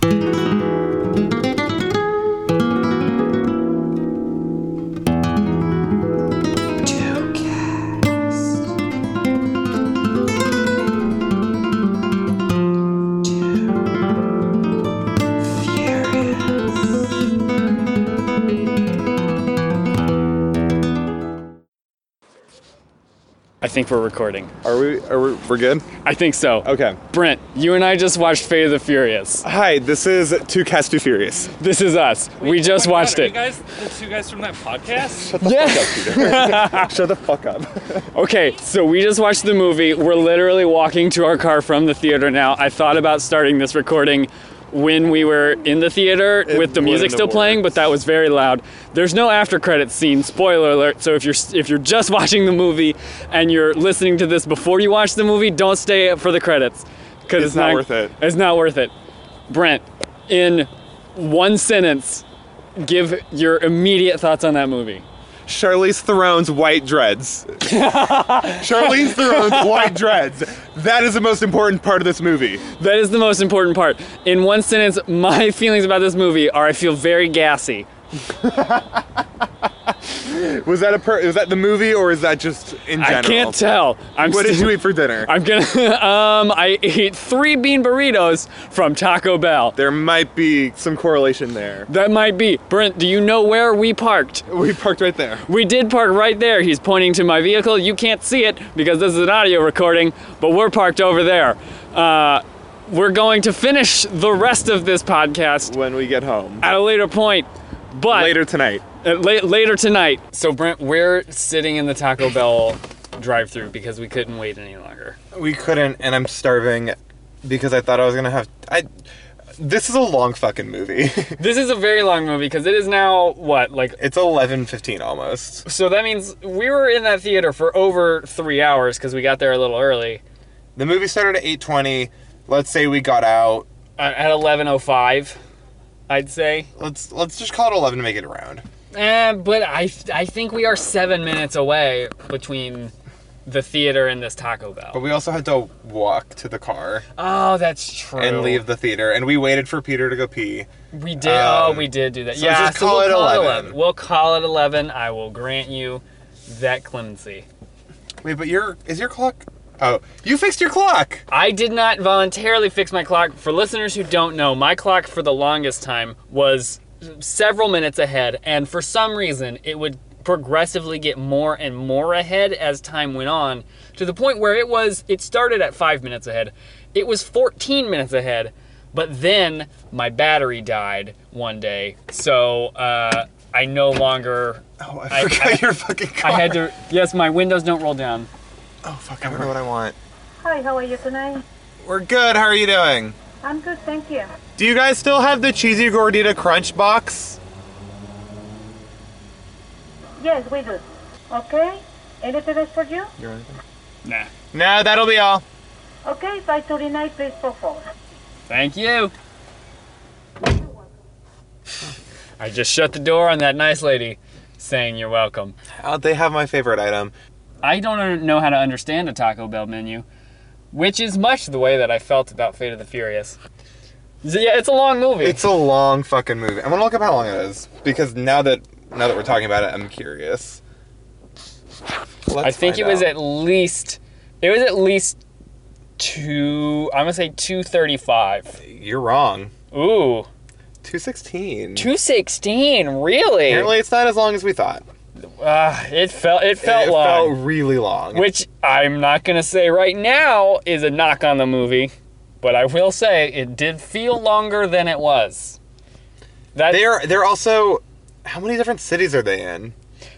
I think we're recording. Are we? Are we? We're good. I think so. Okay. Brent, you and I just watched Fate of the Furious. Hi, this is Two Cast Too Furious. This is us. we just Oh my God, watched are it. You guys, the two guys from that podcast? Shut the yeah. Shut the fuck up. Okay, so we just watched the movie. We're literally walking to our car from the theater now. I thought about starting this recording when we were in the theater It with the music still playing, but that was very loud. There's no after credits scene. Spoiler alert. So if you're if you're just watching the movie and you're listening to this before you watch the movie, don't stay for the credits because It's not worth it. It's not worth it. Brent, in one sentence, give your immediate thoughts on that movie. Charlize Theron's white dreads. Charlize Theron's white dreads. That is the most important part of this movie. That is the most important part. In one sentence, my feelings about this movie are I feel very gassy. Was that a per- was that the movie or is that just in general? I can't tell. I'm What did you eat for dinner? I'm gonna. um, I ate three bean burritos from Taco Bell. there might be some correlation there. That might be. Brent, do you know where we parked? We parked right there. We did park right there. He's pointing to my vehicle. You can't see it because this is an audio recording, but we're parked over there. Uh, we're going to finish the rest of this podcast When we get home. at a later point. But Later tonight. Uh, la- later tonight. So Brent, we're sitting in the Taco Bell drive-through because we couldn't wait any longer. We couldn't, and I'm starving because I thought I was gonna have. I. This is a long fucking movie. This is a very long movie because it is now what like it's 11:15 almost. so that means we were in that theater for over three hours because we got there a little early The movie started at 8:20. Let's say we got out. at eleven oh five. I'd say, Let's let's just call it 11 to make it around. Eh, but I I think we are seven minutes away between the theater and this Taco Bell. But we also had to walk to the car Oh, that's true. and leave the theater, and we waited for Peter to go pee. We did. oh, Um, we did do that. so yeah, just call we'll it call 11. it 11. We'll call it 11. I will grant you that clemency. Wait, but your is your clock? Oh, you fixed your clock. I did not voluntarily fix my clock. For listeners who don't know, my clock for the longest time was several minutes ahead, and for some reason, it would progressively get more and more ahead as time went on to the point where it was it started at 5 minutes ahead. It was 14 minutes ahead, but then my battery died one day. So, uh, I no longer Oh, I- I forgot I- your fucking car. I had to Yes, my windows don't roll down. Oh fuck! I don't know what I want. Hi, how are you tonight? We're good. How are you doing? I'm good, thank you. Do you guys still have the cheesy gordita crunch box? Yes, we do. Okay? Anything else for you? Nah. No, that'll be all. Okay, 539, please for four. Thank you. I just shut the door on that nice lady saying you're welcome. Uh, they have my favorite item. I don't know how to understand a Taco Bell menu, which is much the way that I felt about Fate of the Furious. Yeah, it's a long movie. It's a long fucking movie. I'm gonna look up how long it is because now that now that we're talking about it, I'm curious. Let's I think it find was at least it was at least two I'm gonna say two thirty five. You're wrong. Ooh. 216. Two sixteen, really? Apparently, it's not as long as we thought. Uh, it felt it felt it long. felt really long. which I'm not gonna say right now is a knock on the movie, but I will say it did feel longer than it was. That they're they're also. How many different cities are they in?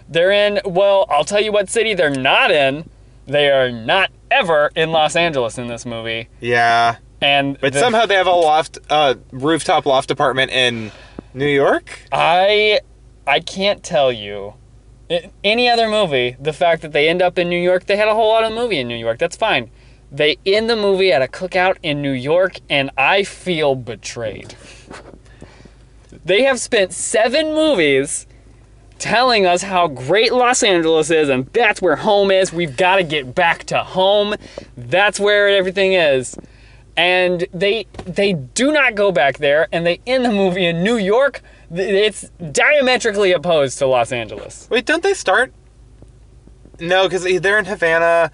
they're in. Well, I'll tell you what city they're not in. They are not ever in Los Angeles in this movie, Yeah, and but the- somehow they have a loft, uh, rooftop loft apartment in New York. I I can't tell you. In any other movie, the fact that they end up in New York, they had a whole lot of movie in New York. That's fine. They end the movie at a cookout in New York, and I feel betrayed. They have spent seven movies telling us how great Los Angeles is, and that's where home is. We've got to get back to home. That's where everything is. and they they do not go back there, and they end the movie in New York. It's diametrically opposed to Los Angeles. Wait, don't they start? No, because they're in Havana.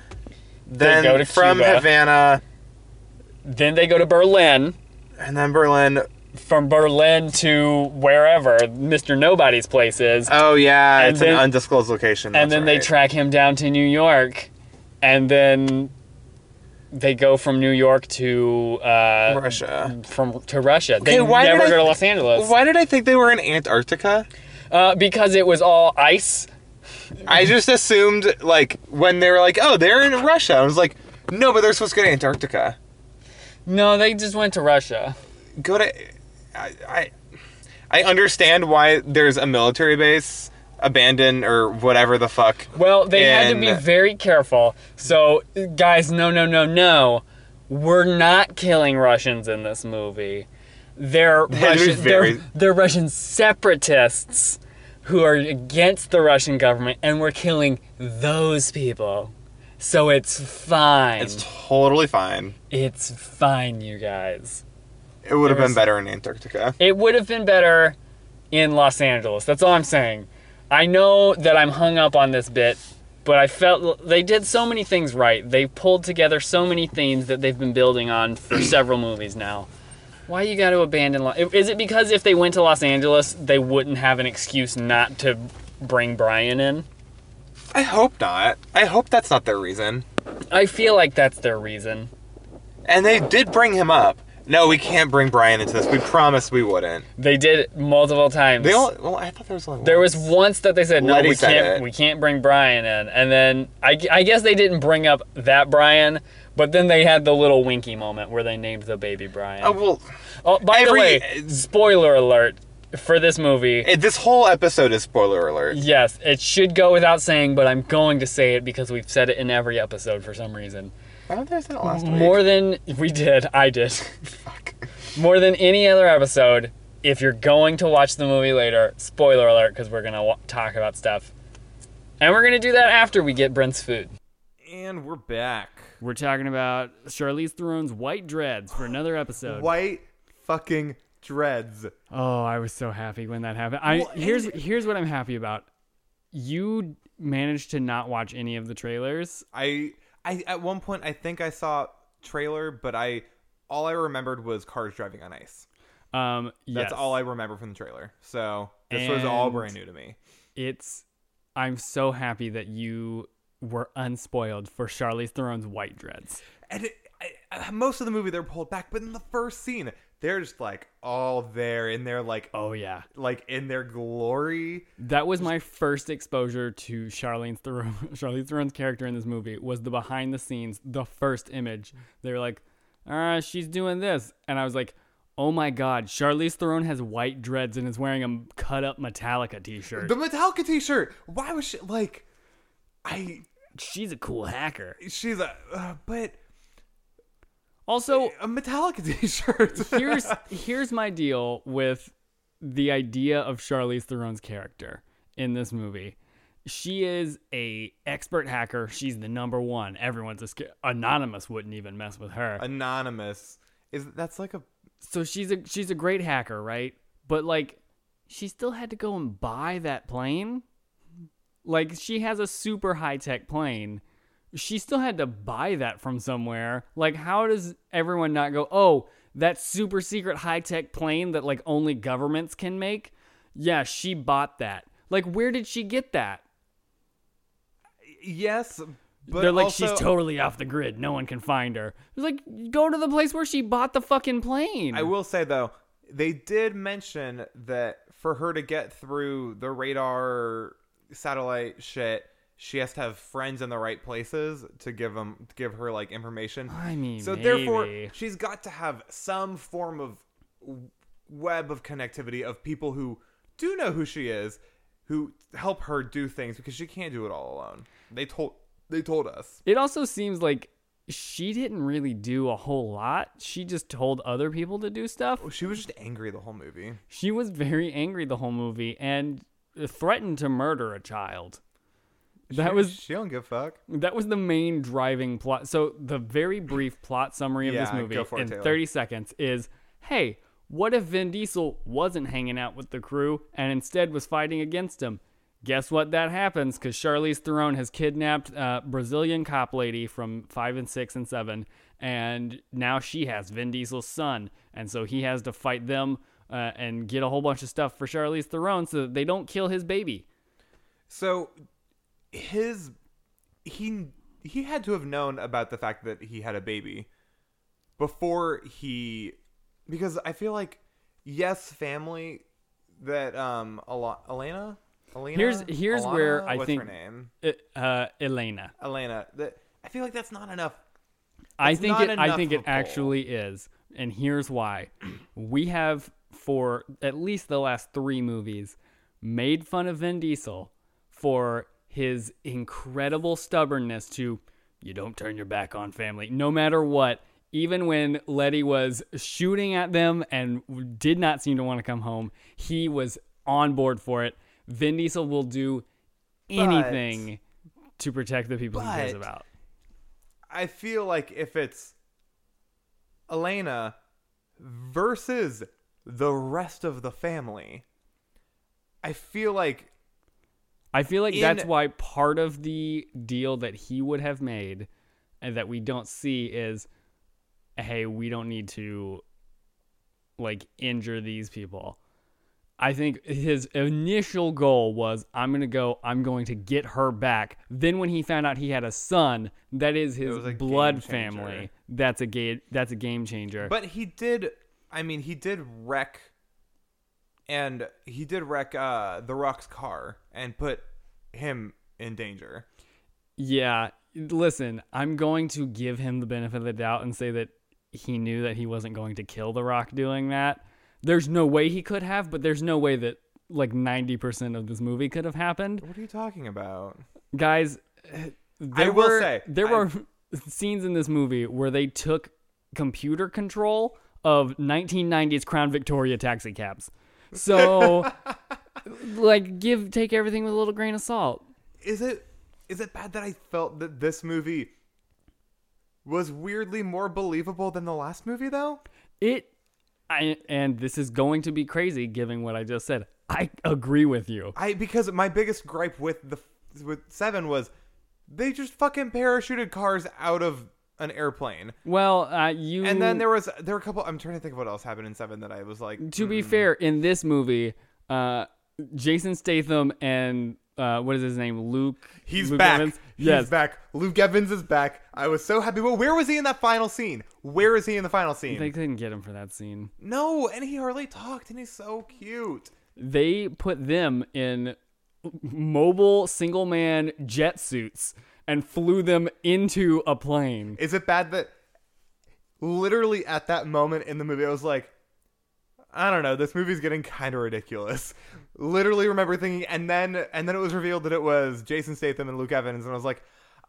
Then go to from Cuba. Havana Then they go to Berlin. and then Berlin. From Berlin to wherever Mr. Nobody's place is, Oh yeah, And it's then- an undisclosed location. and then they track him down to New York, and then they go from New York to uh, Russia. from to Russia. They Okay, why did never I go to Los Angeles Why did I think they were in Antarctica? uh, because it was all ice. I just assumed like when they were like, oh, they're in Russia. I was like, no, but they're supposed to go to Antarctica. No, they just went to Russia. Go to. I I, I understand why there's a military base abandoned or whatever the fuck. Well, they had to be very careful. So, guys, no, no, no, no. We're not killing Russians in this movie. They're Russian, very- they're, they're Russian separatists who are against the Russian government, and we're killing those people. So it's fine. It's totally fine. it's fine, you guys. It would have been better in Antarctica. It would have been better in Los Angeles. That's all I'm saying. I know that I'm hung up on this bit, but I felt they did so many things right. They pulled together so many themes that they've been building on for several movies now. Why you got to abandon? Lo- Is it because if they went to Los Angeles, they wouldn't have an excuse not to bring Brian in? I hope not. I hope that's not their reason. I feel like that's their reason. And they did bring him up. No, we can't bring Brian into this. We promised we wouldn't. They did it multiple times. They all, well, I thought there was only There was once that they said no, Letty we said can't, it. we can't bring Brian in, and then I, I guess they didn't bring up that Brian, but then they had the little winky moment where they named the baby Brian. Oh well, Oh, by every- the way, spoiler alert for this movie. it, this whole episode is spoiler alert. yes, it should go without saying, but I'm going to say it because we've said it in every episode for some reason. Why don't they say it last week? More than we did, I did. Fuck. More than any other episode. If you're going to watch the movie later, spoiler alert, because we're gonna wa- talk about stuff, and we're gonna do that after we get Brent's food. And we're back. We're talking about Charlize Theron's white dreads for another episode. White fucking dreads. Oh, I was so happy when that happened. I Well, here's and- here's what I'm happy about. You managed to not watch any of the trailers. I I at one point I think I saw trailer, but I all I remembered was cars driving on ice. Um, That's yes. all I remember from the trailer. So this was all brand new to me. It's. I'm so happy that you were unspoiled for Charlize Theron's white dreads. And it, I, most of the movie they're pulled back, but in the first scene they're just like all there in their like Oh yeah, like in their glory. that was my first exposure to Charlize Theron. Charlize Theron's character in this movie was the behind the scenes, the first image. They were like, "Uh, she's doing this," and I was like. Oh my god, Charlize Theron has white dreads and is wearing a cut up Metallica t shirt. The Metallica T-shirt. Why was she like? I She's a cool hacker. she's a uh, but Also, a Metallica T-shirt. here's here's my deal with the idea of Charlize Theron's character in this movie. She is a expert hacker. She's the number one. Everyone's a sca- anonymous wouldn't even mess with her. anonymous. Is that's like a So she's a she's a great hacker, right? But like she still had to go and buy that plane. Like she has a super high tech plane. She still had to buy that from somewhere. Like how does everyone not go, "Oh, that super secret high tech plane that like only governments can make?" Yeah, she bought that. Like where did she get that? yes, but They're like also, she's totally off the grid. No one can find her. It's like go to the place where she bought the fucking plane. I will say though, they did mention that for her to get through the radar satellite shit, she has to have friends in the right places to give them to give her like information. I mean, so therefore, she's got to have some form of web of connectivity of people who do know who she is, who help her do things because she can't do it all alone. They told they told us. It also seems like she didn't really do a whole lot. She just told other people to do stuff. Oh, she was just angry the whole movie. She was very angry the whole movie and threatened to murder a child. That She- was she don't give a fuck. that was the main driving plot. So the very brief plot summary of this movie it, in Taylor. 30 seconds is, hey, what if Vin Diesel wasn't hanging out with the crew and instead was fighting against him? Guess what? That happens because Charlize Theron has kidnapped a Brazilian cop lady from five and six and seven, and now she has Vin Diesel's son, and so he has to fight them uh, and get a whole bunch of stuff for Charlize Theron so that they don't kill his baby. So his he he had to have known about the fact that he had a baby before he because I feel like yes, family that um Elena Elena Here's- here's Alana? where I What's think- her name Uh, Elena. Elena that I feel like that's not enough. I think it. I think it actually is, and here's why. We have for at least the last three movies made fun of Vin Diesel for his incredible stubbornness to you don't turn your back on family no matter what. Even when Letty was shooting at them and did not seem to want to come home, he was on board for it. Vin Diesel will do anything to protect the people he cares about. I feel like if it's Elena versus the rest of the family, I feel like I feel like that's why part of the deal that he would have made and that we don't see is hey, we don't need to like injure these people. I think his initial goal was I'm going to go I'm going to get her back. Then when he found out he had a son, that is his blood family. That's a ga- that's a game changer. But he did. I mean, he did wreck, and he did wreck uh, the Rock's car and put him in danger. Yeah, listen, I'm going to give him the benefit of the doubt and say that he knew that he wasn't going to kill The Rock doing that. There's no way he could have, but there's no way that like 90% of this movie could have happened. What are you talking about? Guys, there I will were, say, there I- were scenes in this movie where they took computer control of 1990s Crown Victoria taxi cabs. So like give take everything with a little grain of salt. Is it is it bad that I felt that this movie was weirdly more believable than the last movie though? It, I, and this is going to be crazy given what I just said. I agree with you. I because my biggest gripe with the with seven was they just fucking parachuted cars out of an airplane. Well, uh, you. And then there was there were a couple. I'm trying to think of what else happened in seven that I was like. to be mm. fair, in this movie, uh, Jason Statham and uh, what is his name, Luke. He's Luke back. Evans? He's Yes. back. Luke Evans is back. I was so happy. Well, where was he in that final scene? Where is he in the final scene? They couldn't get him for that scene. no, and he hardly talked, and he's so cute. They put them in mobile single man jet suits and flew them into a plane. Is it bad that literally at that moment in the movie, I was like, I don't know, this movie's getting kind of ridiculous. Literally remember thinking, and then and then it was revealed that it was Jason Statham and Luke Evans, and I was like,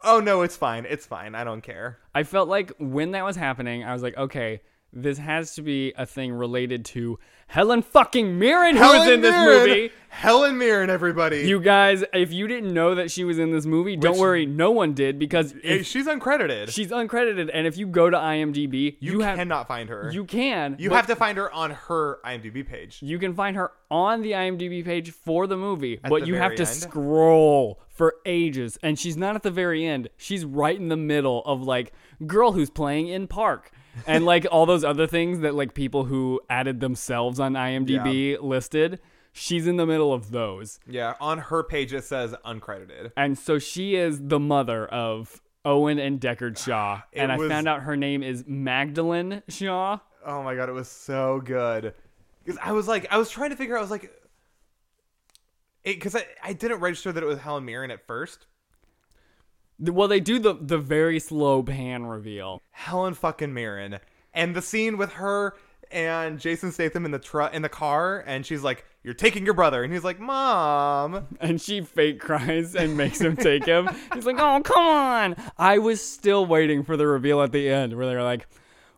oh no, it's fine, it's fine, I don't care. I felt like when that was happening, I was like, okay, this has to be a thing related to Helen fucking Mirren, who was in this Mirren, movie. Helen Mirren, everybody. You guys, if you didn't know that she was in this movie, don't worry, no one did because Eh, if she's uncredited. she's uncredited, and if you go to IMDb, you, you, have cannot find her. you can You have to find her on her IMDb page. you can find her on the IMDb page for the movie, At but the you have to end? scroll for ages, and she's not at the very end. She's right in the middle of like girl who's playing in park. And like all those other things that like people who added themselves on IMDb listed, she's in the middle of those. Yeah, on her page it says uncredited. And so she is the mother of Owen and Deckard Shaw. It and I found out her name is Magdalene Shaw. Oh my god, it was so good. Because I was like, I was trying to figure out, I was like, because I, I didn't register that it was Helen Mirren at first. Well, they do the the very slow pan reveal. Helen fucking Mirren. And the scene with her and Jason Statham in the truck in the car, and she's like, "You're taking your brother," and he's like, "Mom." And she fake cries and makes him take him. He's like, "Oh, come on!" I was still waiting for the reveal at the end, where they're like,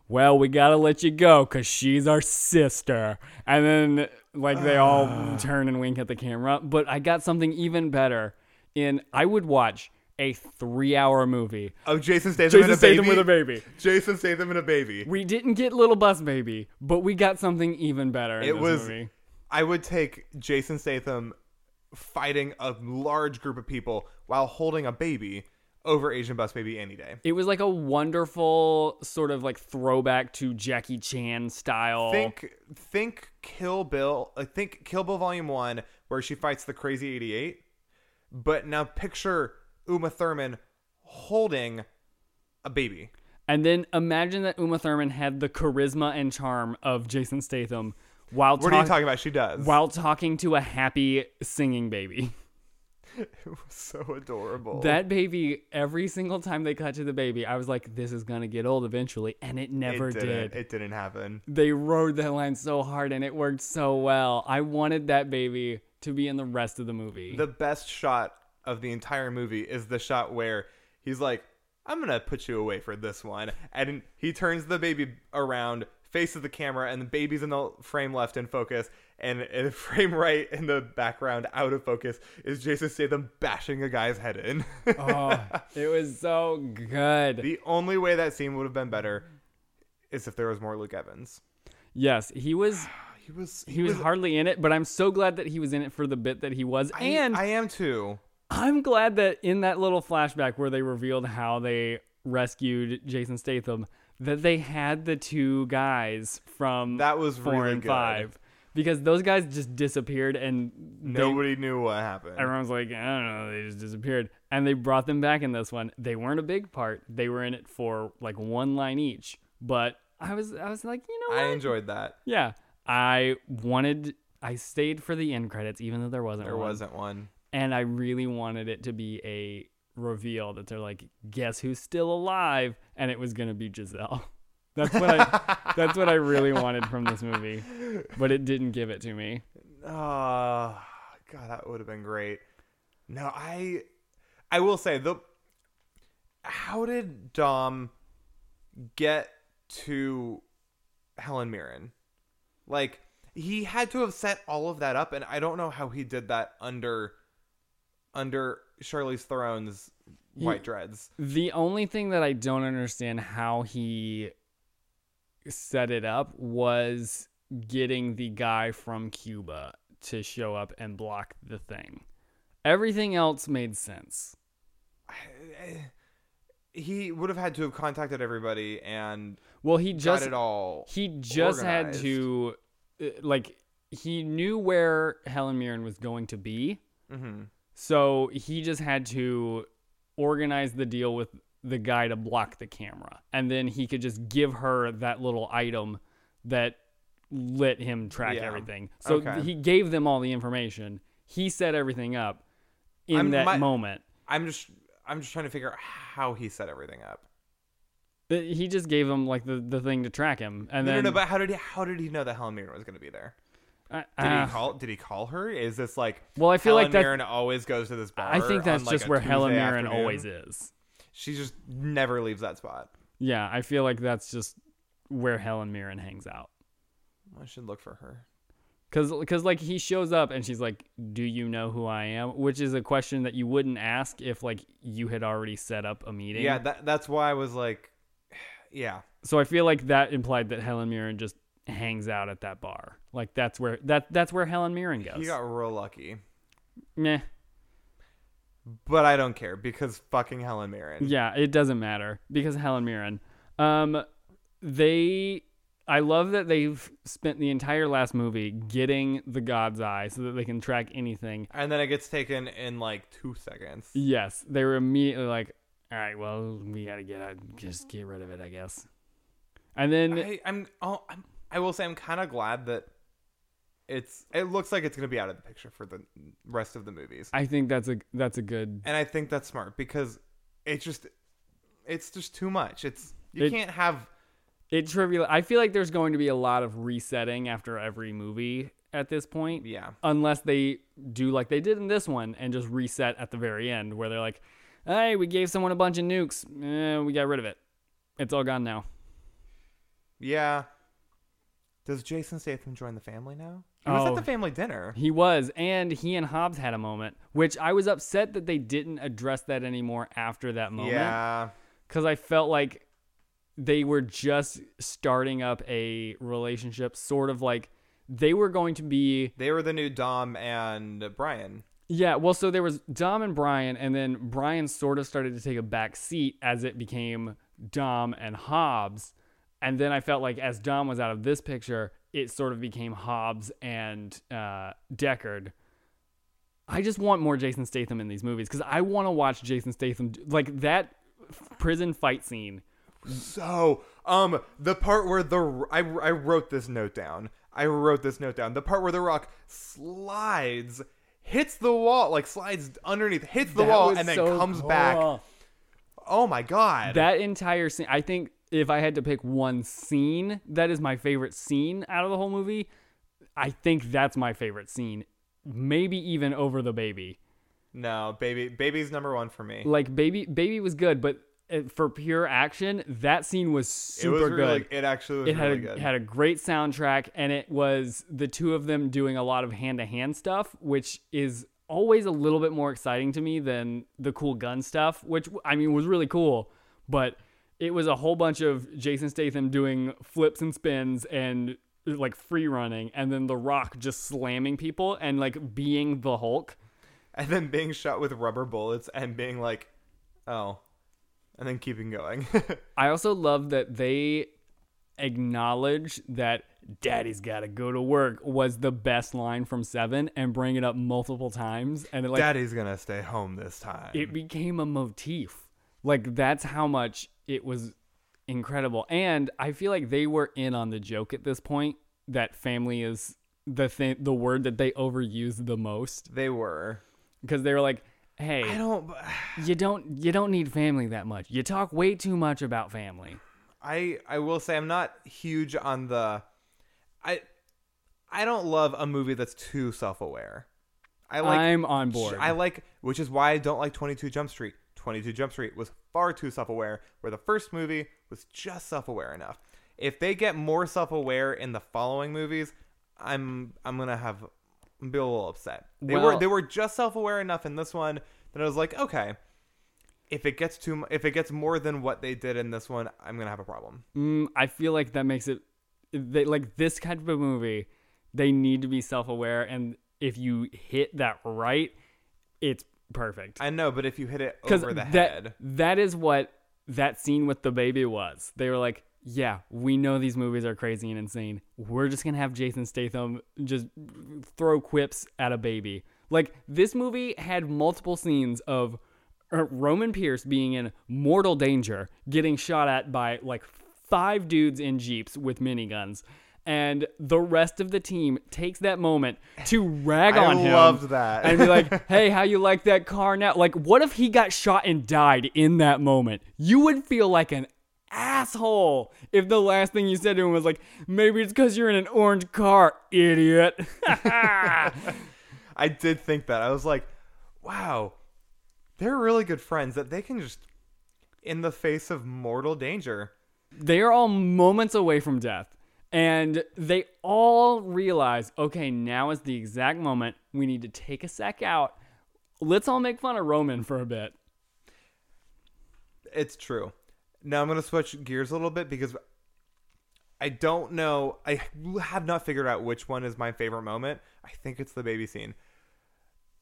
"Well, we gotta let you go, cause she's our sister." And then, like, they all ah. turn and wink at the camera. But I got something even better. in I would watch a three hour movie. Oh, Jason Statham Jason and a baby. Statham with a baby. Jason Statham and a baby. We didn't get Little Bus Baby, but we got something even better. In It was. movie. I would take Jason Statham fighting a large group of people while holding a baby over Asian Bus Baby any day. It was like a wonderful sort of like throwback to Jackie Chan style. Think, think Kill Bill. I think Kill Bill Volume One, where she fights the Crazy Eighty Eight. But now picture Uma Thurman holding a baby. And then imagine that Uma Thurman had the charisma and charm of Jason Statham while What are you talking about? She does. while talking to a happy singing baby. It was so adorable. That baby, every single time they cut to the baby, I was like, this is going to get old eventually. And it never it did. It didn't happen. they rode that line so hard and it worked so well. I wanted that baby to be in the rest of the movie. The best shot of the entire movie is the shot where he's like, I'm to put you away for this one. And he turns the baby around, faces the camera, and the baby's in the frame left in focus. And in the frame right in the background, out of focus, is Jason Statham bashing a guy's head in. oh, it was so good. the only way that scene would have been better is if there was more Luke Evans. Yes, he was He was. he was hardly in it, but I'm so glad that he was in it for the bit that he was. I- and I am too. I'm glad that in that little flashback where they revealed how they rescued Jason Statham, that they had the two guys from That was four really and good. five because those guys just disappeared and they- Nobody knew what happened. everyone's like, I don't know, they just disappeared, and they brought them back in this one. They weren't a big part; they were in it for like one line each. But I was, I was like, you know, what? I enjoyed that. yeah, I wanted. I stayed for the end credits, even though there wasn't. There one wasn't one. And I really wanted it to be a reveal that they're like, guess who's still alive, and it was gonna be Giselle. That's what I. that's what I really wanted from this movie, but it didn't give it to me. Oh, God, that would have been great. No, I, I will say the. How did Dom get to Helen Mirren? Like he had to have set all of that up, and I don't know how he did that under, under Charlize Theron's white dreads. The only thing that I don't understand how he set it up was getting the guy from Cuba to show up and block the thing. Everything else made sense. He would have had to have contacted everybody and Well, he got just it all. he just had to uh, like he knew where Helen Mirren was going to be. Mhm. So he just had to organize the deal with the guy to block the camera. And then he could just give her that little item that let him track Yeah. everything. So Okay. he gave them all the information. He set everything up in I'm- that my- moment. I'm just I'm just trying to figure out how he set everything up. He just gave them like the, the thing to track him. And no, then no, no, but how did he how did he know that Helen Mirren was going to be there? Uh, Did uh, he call? Did he call her? Is this like? Well, I feel Helen like that- Mirren always goes to this bar. I think that's on, like, just where Helen Tuesday Mirren afternoon? always is. She just never leaves that spot. Yeah, I feel like that's just where Helen Mirren hangs out. I should look for her. Cause, cause like he shows up and she's like, "Do you know who I am?" Which is a question that you wouldn't ask if like you had already set up a meeting. Yeah, that that's why I was like, yeah, So I feel like that implied that Helen Mirren just hangs out at that bar. Like that's where that that's where Helen Mirren goes. he got real lucky. Meh. But I don't care because fucking Helen Mirren. Yeah, it doesn't matter because Helen Mirren. Um, they. I love that they've spent the entire last movie getting the God's Eye so that they can track anything. And then it gets taken in like two seconds. Yes, they were immediately like, "All right, well, we gotta get out, just get rid of it, I guess." And then I, I'm, oh, I'm, I will say I'm kind of glad that it's. It looks like it's going to be out of the picture for the rest of the movies, I think that's a that's a good. and I think that's smart because it just, it's just too much. It's you It- can't have. It trivial. I feel like there's going to be a lot of resetting after every movie at this point. Yeah. Unless they do like they did in this one and just reset at the very end, where they're like, "Hey, we gave someone a bunch of nukes. Eh, we got rid of it. It's all gone now." Yeah. Does Jason Statham join the family now? He was Oh. at the family dinner. He was, and he and Hobbs had a moment, which I was upset that they didn't address that anymore after that moment. Yeah. because I felt like they were just starting up a relationship, sort of like they were going to be. They were the new Dom and Brian. Yeah, well, so there was Dom and Brian, and then Brian sort of started to take a back seat as it became Dom and Hobbs. And then I felt like as Dom was out of this picture, it sort of became Hobbs and uh, Deckard. I just want more Jason Statham in these movies because I want to watch Jason Statham. Like that prison fight scene So, um, the part where the I, I wrote this note down. I wrote this note down. The part where the rock slides, hits the wall, like slides underneath, hits the That wall, and then so comes back. Oh my god! That entire scene, I think if I had to pick one scene that is my favorite scene out of the whole movie, I think that's my favorite scene. Maybe even over the baby. no, baby, baby's number one for me. Like baby, baby was good, but uh, for pure action, that scene was it super was really, good. It actually was it had really a, good. had a great soundtrack, and it was the two of them doing a lot of hand to hand stuff, which is always a little bit more exciting to me than the cool gun stuff, which I mean was really cool, but it was a whole bunch of Jason Statham doing flips and spins and like free running, and then The Rock just slamming people and like being the Hulk. and then being shot with rubber bullets and being like, oh, and then keeping going. I also love that they acknowledge that daddy's got to go to work was the best line from 7 and bring it up multiple times and it like Daddy's gonna stay home this time. it became a motif. Like that's how much it was incredible. And I feel like they were in on the joke at this point that family is the thing the word that they overuse the most they were. because they were like, "Hey, I don't. you don't you don't need family that much. You talk way too much about family." I I will say I'm not huge on the I I don't love a movie that's too self-aware. I like I'm on board. I like which is why I don't like 22 Jump Street. 22 Jump Street was far too self-aware where the first movie was just self-aware enough. If they get more self-aware in the following movies, I'm I'm to have be a little upset. They were they were just self-aware enough in this one that I was like, okay, if it gets too if it gets more than what they did in this one, I'm to have a problem. Mm, I feel like that makes it they, like this kind of a movie. They need to be self-aware, and if you hit that right, it's perfect. I know, but if you hit it over the that head, that is what that scene with the baby was. They were like, "Yeah, we know these movies are crazy and insane. We're just gonna have Jason Statham just throw quips at a baby." Like this movie had multiple scenes of uh, Roman Pierce being in mortal danger, getting shot at by like five dudes in jeeps with miniguns. And the rest of the team takes that moment to rag I on him I loved that. and be like, "Hey, how you like that car now?" Like, what if he got shot and died in that moment? You would feel like an asshole if the last thing you said to him was like, "Maybe it's because you're in an orange car, idiot." I did think that. I was like, wow, they're really good friends that they can just, in the face of mortal danger. they are all moments away from death. And they all realize, okay, now is the exact moment we need to take a sec out. Let's all make fun of Roman for a bit. It's true. Now I'm going to switch gears a little bit because I don't know. I have not figured out which one is my favorite moment. I think it's the baby scene,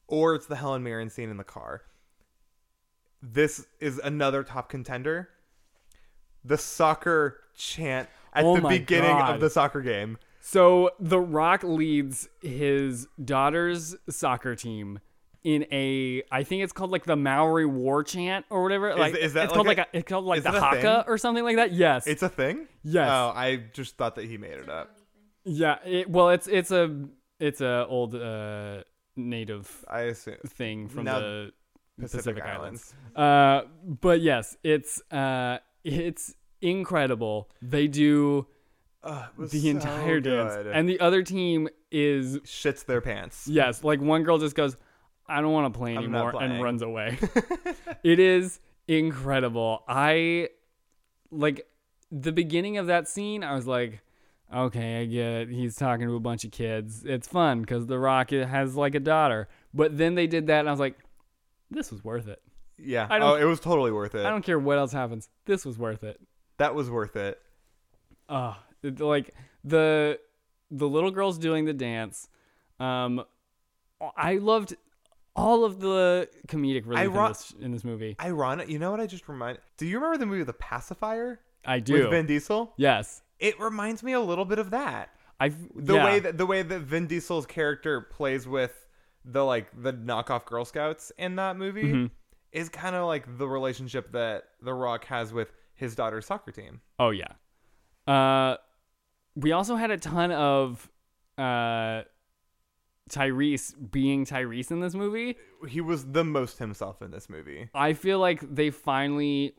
or it's the Helen Mirren scene in the car. This is another top contender. The soccer chant at Oh the beginning God. of the soccer game. So The Rock leads his daughter's soccer team in a I think it's called like the Maori war chant or whatever. like is that it's called like like a- a, it's called like the haka or something like that. Yes. It's a thing. Yes. Oh, I just thought that he made it up. yeah. It, well, it's it's a it's a old uh, native I assume thing from Now- the Pacific, Pacific, Islands. Islands. Uh, but yes, it's uh, it's incredible. They do was the so entire dance, good. and the other team is shits their pants. Yes, like one girl just goes, I don't want to play anymore and runs away. it is incredible. I like the beginning of that scene, I was like, okay, I get it. He's talking to a bunch of kids. It's fun because The Rock has like a daughter. But then they did that, and I was like, this was worth it. Yeah. I don't- oh, it was totally worth it. I don't care what else happens. This was worth it. That was worth it. uh like the the little girls doing the dance um i loved all of the comedic relief in, this, in this movie Ironic. You know what I just remind? Do you remember the movie The Pacifier i do with Vin Diesel? yes It reminds me a little bit of that. i The yeah. way that the way that Vin Diesel's character plays with the like the knockoff Girl Scouts in that movie Mm-hmm. is kind of like the relationship that The Rock has with his daughter's soccer team. oh yeah uh we also had a ton of uh tyrese being tyrese in this movie He was the most himself in this movie. I feel like they finally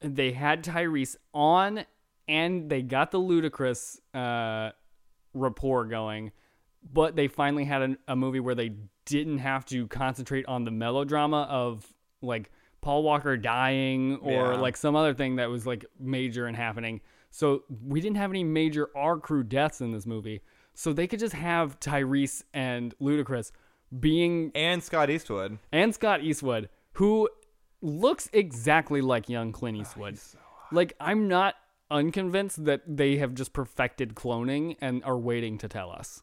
they had Tyrese on and they got the Ludacris uh, rapport going, but they finally had a, a movie where they didn't have to concentrate on the melodrama of like Paul Walker dying or Yeah. like some other thing that was like major and happening. So we didn't have any major R crew deaths in this movie. So they could just have Tyrese and Ludacris being And Scott Eastwood. and Scott Eastwood, who looks exactly like young Clint Eastwood. like I'm not unconvinced that they have just perfected cloning and are waiting to tell us.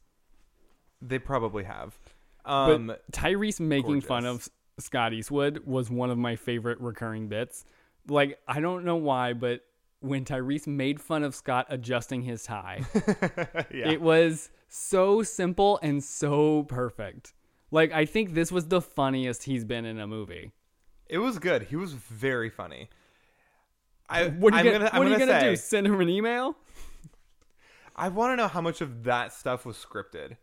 They probably have. But Um, Tyrese making fun of gorgeous. Scott Eastwood was one of my favorite recurring bits. Like I don't know why, but when Tyrese made fun of Scott adjusting his tie, yeah. it was so simple and so perfect. Like I think this was the funniest he's been in a movie. It was good. He was very funny. I, What are you I'm gonna, gonna, what are you gonna say, do? Send him an email? I want to know how much of that stuff was scripted.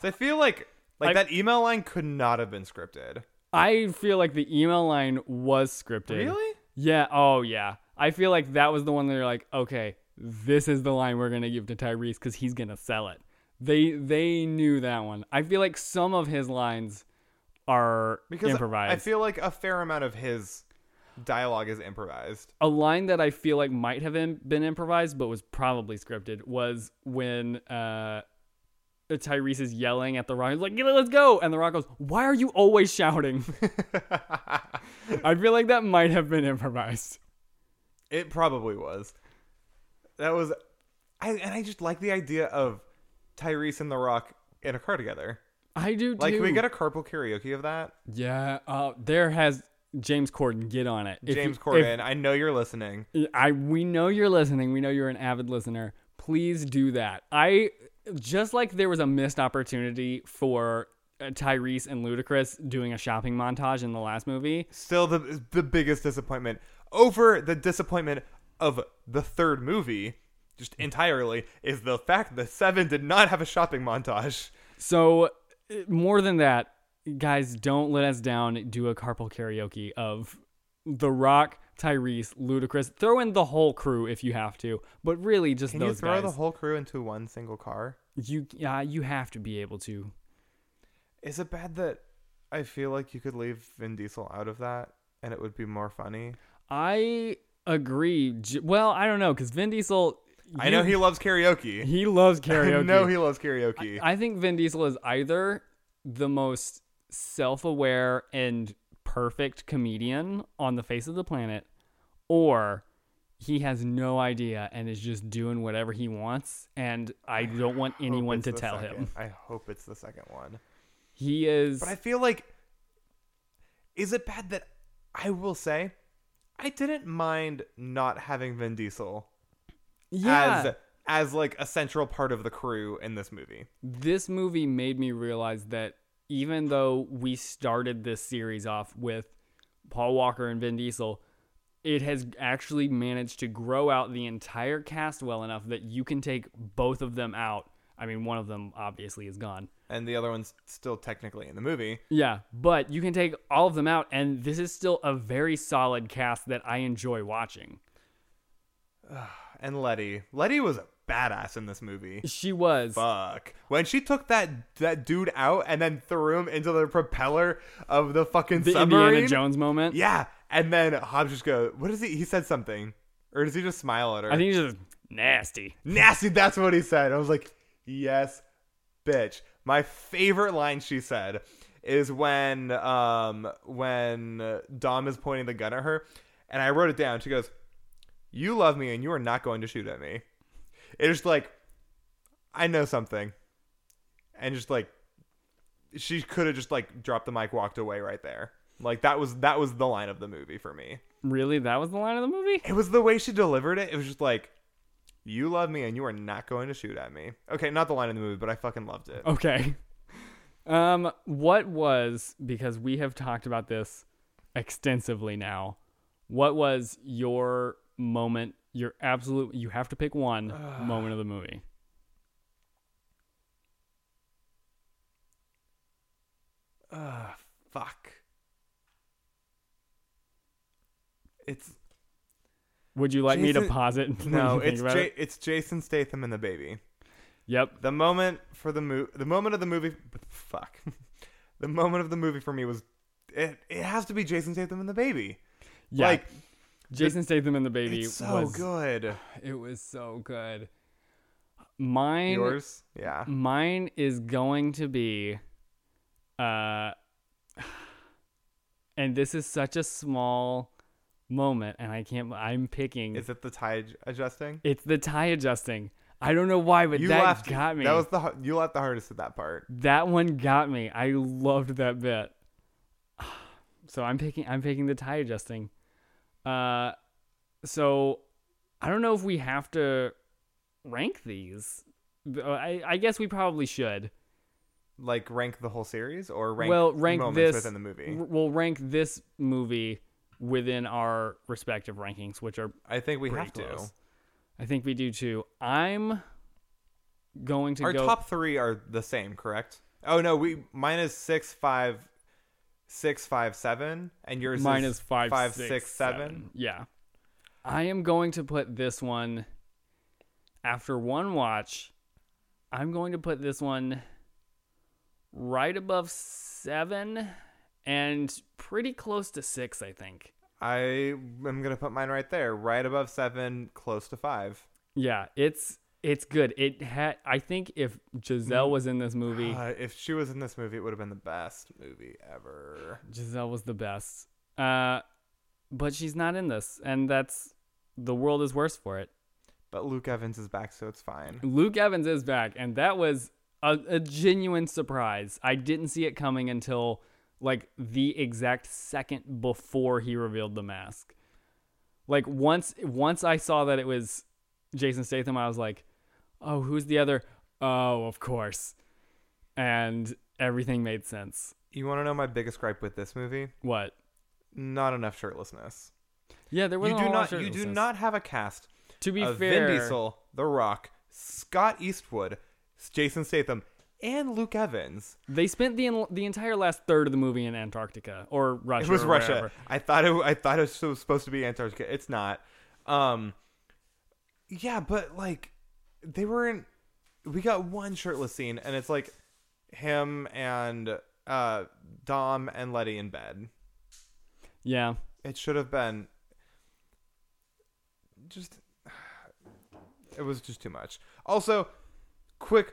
So I feel like like I- that email line could not have been scripted. I feel like the email line was scripted. Really? Yeah. Oh, yeah. I feel like that was the one that they're like, okay, this is the line we're gonna give to Tyrese because he's gonna sell it. They they knew that one. I feel like some of his lines are Because improvised. I feel like a fair amount of his dialogue is improvised. a line that I feel like might have been, been improvised, but was probably scripted, was when uh, Tyrese is yelling at The Rock. He's like, let's go. And The Rock goes, Why are you always shouting? I feel like that might have been improvised. It probably was. That was, I and I just like the idea of Tyrese and The Rock in a car together. I do Like, too. can we get a carpool karaoke of that? yeah, uh, there has James Corden get on it. If James you- Corden, I know you're listening. I we know you're listening. We know you're an avid listener. Please do that. I just like there was a missed opportunity for uh, Tyrese and Ludacris doing a shopping montage in the last movie. Still, the the biggest disappointment over the disappointment of the third movie, just entirely, is the fact that Seven did not have a shopping montage. So uh, more than that, guys, don't let us down. Do a carpool karaoke of The Rock, Tyrese, Ludacris. Throw in the whole crew if you have to, but really just Can those you throw guys. the whole crew into one single car? you yeah, you have to be able to. Is it bad that I feel like you could leave Vin Diesel out of that and it would be more funny? I agree. Well, I don't know because Vin Diesel. I know he loves karaoke. he loves I karaoke. know he loves karaoke. I think Vin Diesel is either the most self-aware and perfect comedian on the face of the planet, or he has no idea and is just doing whatever he wants. And I don't want anyone to tell second. him. I hope it's the second one. He is. But I feel like is it bad that I will say I didn't mind not having Vin Diesel yeah. as as like a central part of the crew in this movie. this movie made me realize that even though we started this series off with Paul Walker and Vin Diesel, it has actually managed to grow out the entire cast well enough that you can take both of them out. I mean, one of them obviously is gone. And the other one's still technically in the movie. Yeah, but you can take all of them out, and this is still a very solid cast that I enjoy watching. And Letty. Letty was a badass in this movie. She was. Fuck. When she took that that dude out and then threw him into the propeller of the fucking the submarine. Indiana Jones moment. Yeah. And then Hobbs just go, what is he? He said something. Or does he just smile at her? I think he's just Nasty. Nasty, that's what he said. I was like, yes, bitch. My favorite line she said is when um when Dom is pointing the gun at her, and I wrote it down. She goes, "You love me, and you are not going to shoot at me." It's just like, I know something, and just like, she could have just like dropped the mic, walked away right there. Like that was that was the line of the movie for me. Really? That was the line of the movie? It was the way she delivered it. It was just like, "You love me, and you are not going to shoot at me." Okay, not the line in the movie, but I fucking loved it. Okay. Um, what was because we have talked about this extensively now. What was your moment? Your absolute. You have to pick one moment of the movie. Ugh, fuck. It's Would you like me to pause it? no, it's Ja- it? it's Jason Statham and the baby. Yep. The moment for the mo- the moment of the movie, fuck. the moment of the movie for me was it. It has to be Jason Statham and the baby. Yeah. Like Jason Statham and the baby so was good. It was so good. Mine Yours, yeah. mine is going to be uh and this is such a small moment and I can't I'm picking Is it the tie adjusting? it's the tie adjusting. I don't know why, but You that laughed. got me. That was the you laughed the hardest at that part. that one got me. I loved that bit. So I'm picking I'm picking the tie adjusting. Uh so I don't know if we have to rank these. Uh, I, I guess we probably should. Like rank the whole series or rank well, rank moments this within the movie. We'll rank this movie within our respective rankings, which are I think we have to. I think we do too. I'm going to Our go. top three are the same, correct? Oh no, we six five, six five seven, and yours Mine is five, five, six, six, seven. Yeah. I am going to put this one after one watch. I'm going to put this one right above seven and pretty close to six, I think. I am gonna put mine right there, right above seven, close to five. Yeah, it's it's good. It had I think if Giselle was in this movie, Uh, if she was in this movie, it would have been the best movie ever. Giselle was the best. Uh but she's not in this and that's the world is worse for it. But Luke Evans is back, so it's fine. Luke Evans is back, and that was a, a genuine surprise. I didn't see it coming until like the exact second before he revealed the mask. Like once once I saw that it was Jason Statham, I was like, "Oh, who's the other?" Oh, of course. And everything made sense. You want to know my biggest gripe with this movie? What? Not enough shirtlessness. Yeah, there was You do not. You do not have a cast To be fair, Vin Diesel, The Rock, Scott Eastwood, Jason Statham, and Luke Evans. they spent the the entire last third of the movie in Antarctica or Russia. It was or Russia. wherever. I thought it. I thought it was supposed to be Antarctica. It's not. Um. Yeah, but like, they weren't. We got one shirtless scene, and it's like him and uh Dom and Letty in bed. Yeah. It should have been. Just. It was just too much. Also, quick.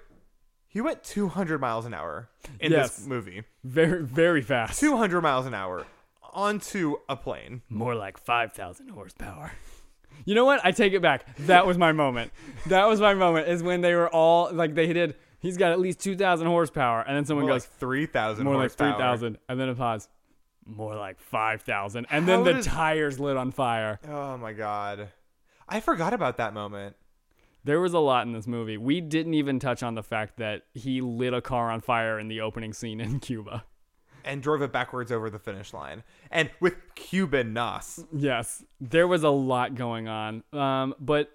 He went 200 miles an hour in Yes. this movie. Very very fast. 200 miles an hour onto a plane. More like 5,000 horsepower. You know what? I take it back. That was my moment. That was my moment is when they were all like they did he's got at least 2,000 horsepower and then someone More goes like 3,000 more like 3,000 and then a pause. More like 5,000 and then the tires lit on fire. Oh my god. I forgot about that moment. There was a lot in this movie. We didn't even touch on the fact that he lit a car on fire in the opening scene in Cuba. And drove it backwards over the finish line. And with Cuban Nos. Yes, there was a lot going on. Um, but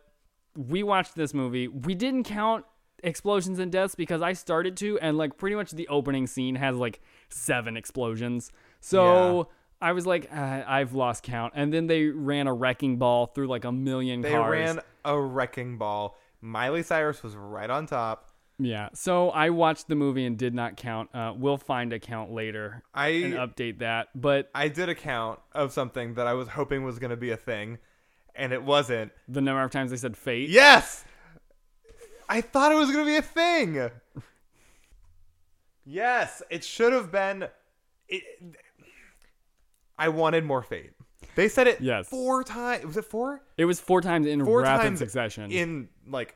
we watched this movie. We didn't count explosions and deaths because I started to, and like pretty much the opening scene has like seven explosions. So I was like, uh, I've lost count. And then they ran a wrecking ball through like a million They cars. ran a wrecking ball. Miley Cyrus was right on top. Yeah. So I watched the movie and did not count. Uh, we'll find a count later I and update that. But I did a count of something that I was hoping was going to be a thing. and it wasn't. The number of times they said fate. Yes! I thought it was going to be a thing. Yes, it should have been. It, I wanted more fate. They said it Yes. four times. Was it four? It was four times in Four rapid times succession. In like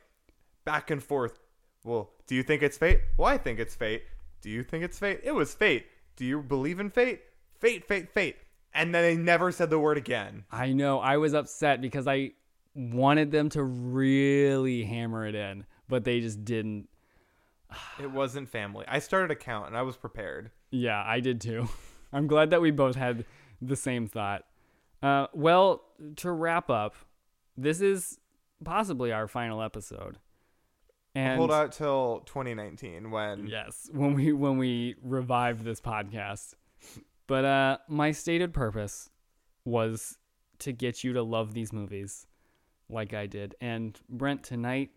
back and forth. Well, do you think it's fate? Well, I think it's fate. Do you think it's fate? It was fate. Do you believe in fate? Fate, fate, fate. And then they never said the word again. I know. I was upset because I wanted them to really hammer it in, but they just didn't. It wasn't family. I started a count and I was prepared. Yeah, I did too. I'm glad that we both had the same thought. Uh, well, to wrap up, this is possibly our final episode. And Hold out till 2019 when Yes, when we when we revived this podcast. But uh my stated purpose was to get you to love these movies like I did. And Brent, tonight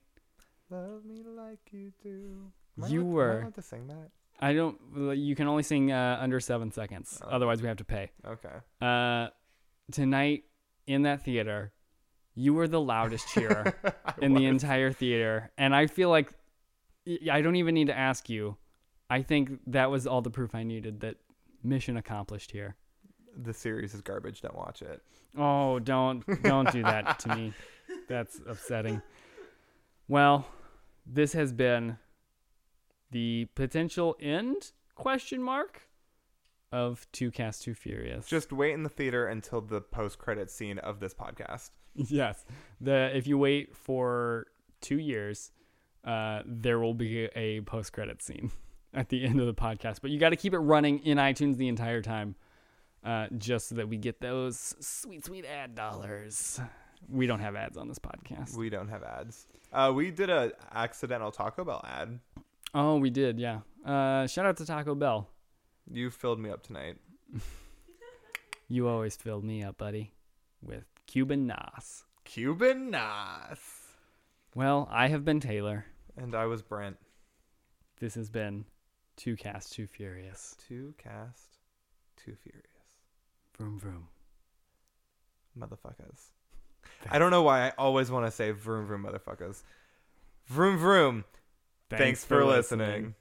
Love me like you do. Am I You I were- allowed to sing that. I don't you can only sing uh, under 7 seconds. Oh. Otherwise we have to pay. Okay. Uh tonight in that theater, you were the loudest cheerer in the entire theater. And I feel like I don't even need to ask you. I think that was all the proof I needed that mission accomplished here. The series is garbage. Don't watch it. Oh, don't don't do that to me. That's upsetting. Well, this has been the potential end question mark of Two Cast Two Furious. Just wait in the theater until the post-credit scene of this podcast. yes. The if you wait for 2 years, uh, there will be a post credit scene at the end of the podcast, but you got to keep it running in iTunes the entire time. Uh, just so that we get those sweet, sweet ad dollars. We don't have ads on this podcast. We don't have ads. Uh, we did a accidental Taco Bell ad. Oh, we did, yeah. Uh, shout out to Taco Bell. You filled me up tonight. You always filled me up, buddy, with Cuban Nos. Cuban Nos. Well, I have been Taylor. And I was Brent. This has been Two Cast, Too Furious. Two cast, Too furious. Vroom, vroom. Motherfuckers. I don't know why I always want to say vroom vroom motherfuckers. Vroom vroom. Thanks, for listening.